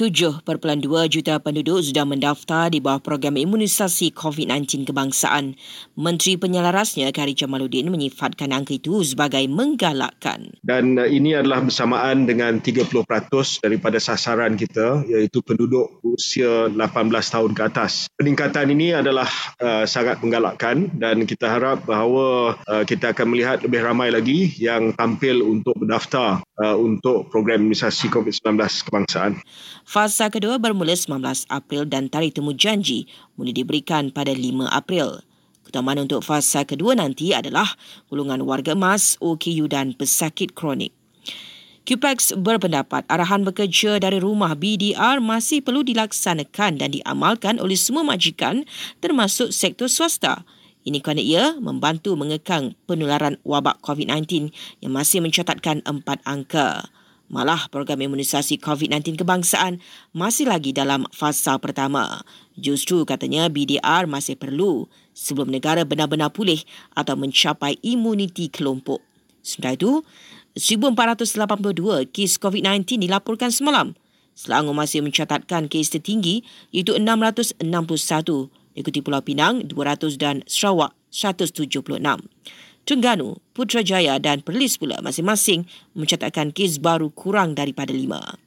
7.2 juta penduduk sudah mendaftar di bawah program imunisasi COVID-19 kebangsaan. Menteri Penyelarasnya Kari Jamaluddin menyifatkan angka itu sebagai menggalakkan. Dan uh, ini adalah bersamaan dengan 30% daripada sasaran kita iaitu penduduk usia 18 tahun ke atas. Peningkatan ini adalah uh, sangat menggalakkan dan kita harap bahawa uh, kita akan melihat lebih ramai lagi yang tampil untuk berdaftar uh, untuk program imunisasi COVID-19 kebangsaan. Fasa kedua bermula 19 April dan tarikh temu janji mula diberikan pada 5 April. Keutamaan untuk fasa kedua nanti adalah golongan warga emas, OKU dan pesakit kronik. QPEX berpendapat arahan bekerja dari rumah BDR masih perlu dilaksanakan dan diamalkan oleh semua majikan termasuk sektor swasta. Ini kerana ia membantu mengekang penularan wabak COVID-19 yang masih mencatatkan empat angka. Malah program imunisasi COVID-19 kebangsaan masih lagi dalam fasa pertama. Justru katanya BDR masih perlu sebelum negara benar-benar pulih atau mencapai imuniti kelompok. Sementara itu, 1482 kes COVID-19 dilaporkan semalam. Selangor masih mencatatkan kes tertinggi iaitu 661, diikuti Pulau Pinang 200 dan Sarawak 176. Terengganu, Putrajaya dan Perlis pula masing-masing mencatatkan kes baru kurang daripada lima.